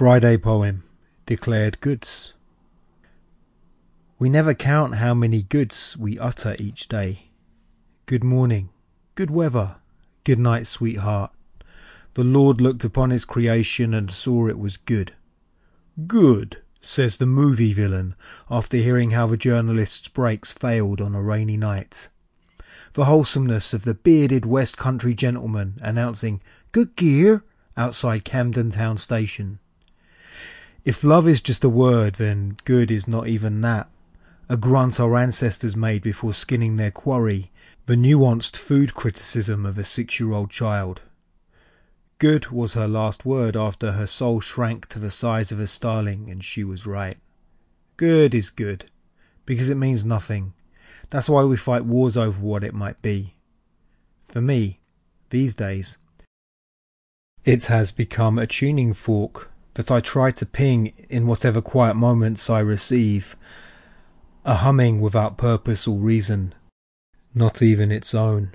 Friday poem Declared Goods. We never count how many goods we utter each day. Good morning, good weather, good night, sweetheart. The Lord looked upon his creation and saw it was good. Good, says the movie villain after hearing how the journalist's brakes failed on a rainy night. The wholesomeness of the bearded West Country gentleman announcing good gear outside Camden Town Station. If love is just a word, then good is not even that. A grunt our ancestors made before skinning their quarry, the nuanced food criticism of a six year old child. Good was her last word after her soul shrank to the size of a starling, and she was right. Good is good, because it means nothing. That's why we fight wars over what it might be. For me, these days, it has become a tuning fork that I try to ping in whatever quiet moments I receive, a humming without purpose or reason, not even its own.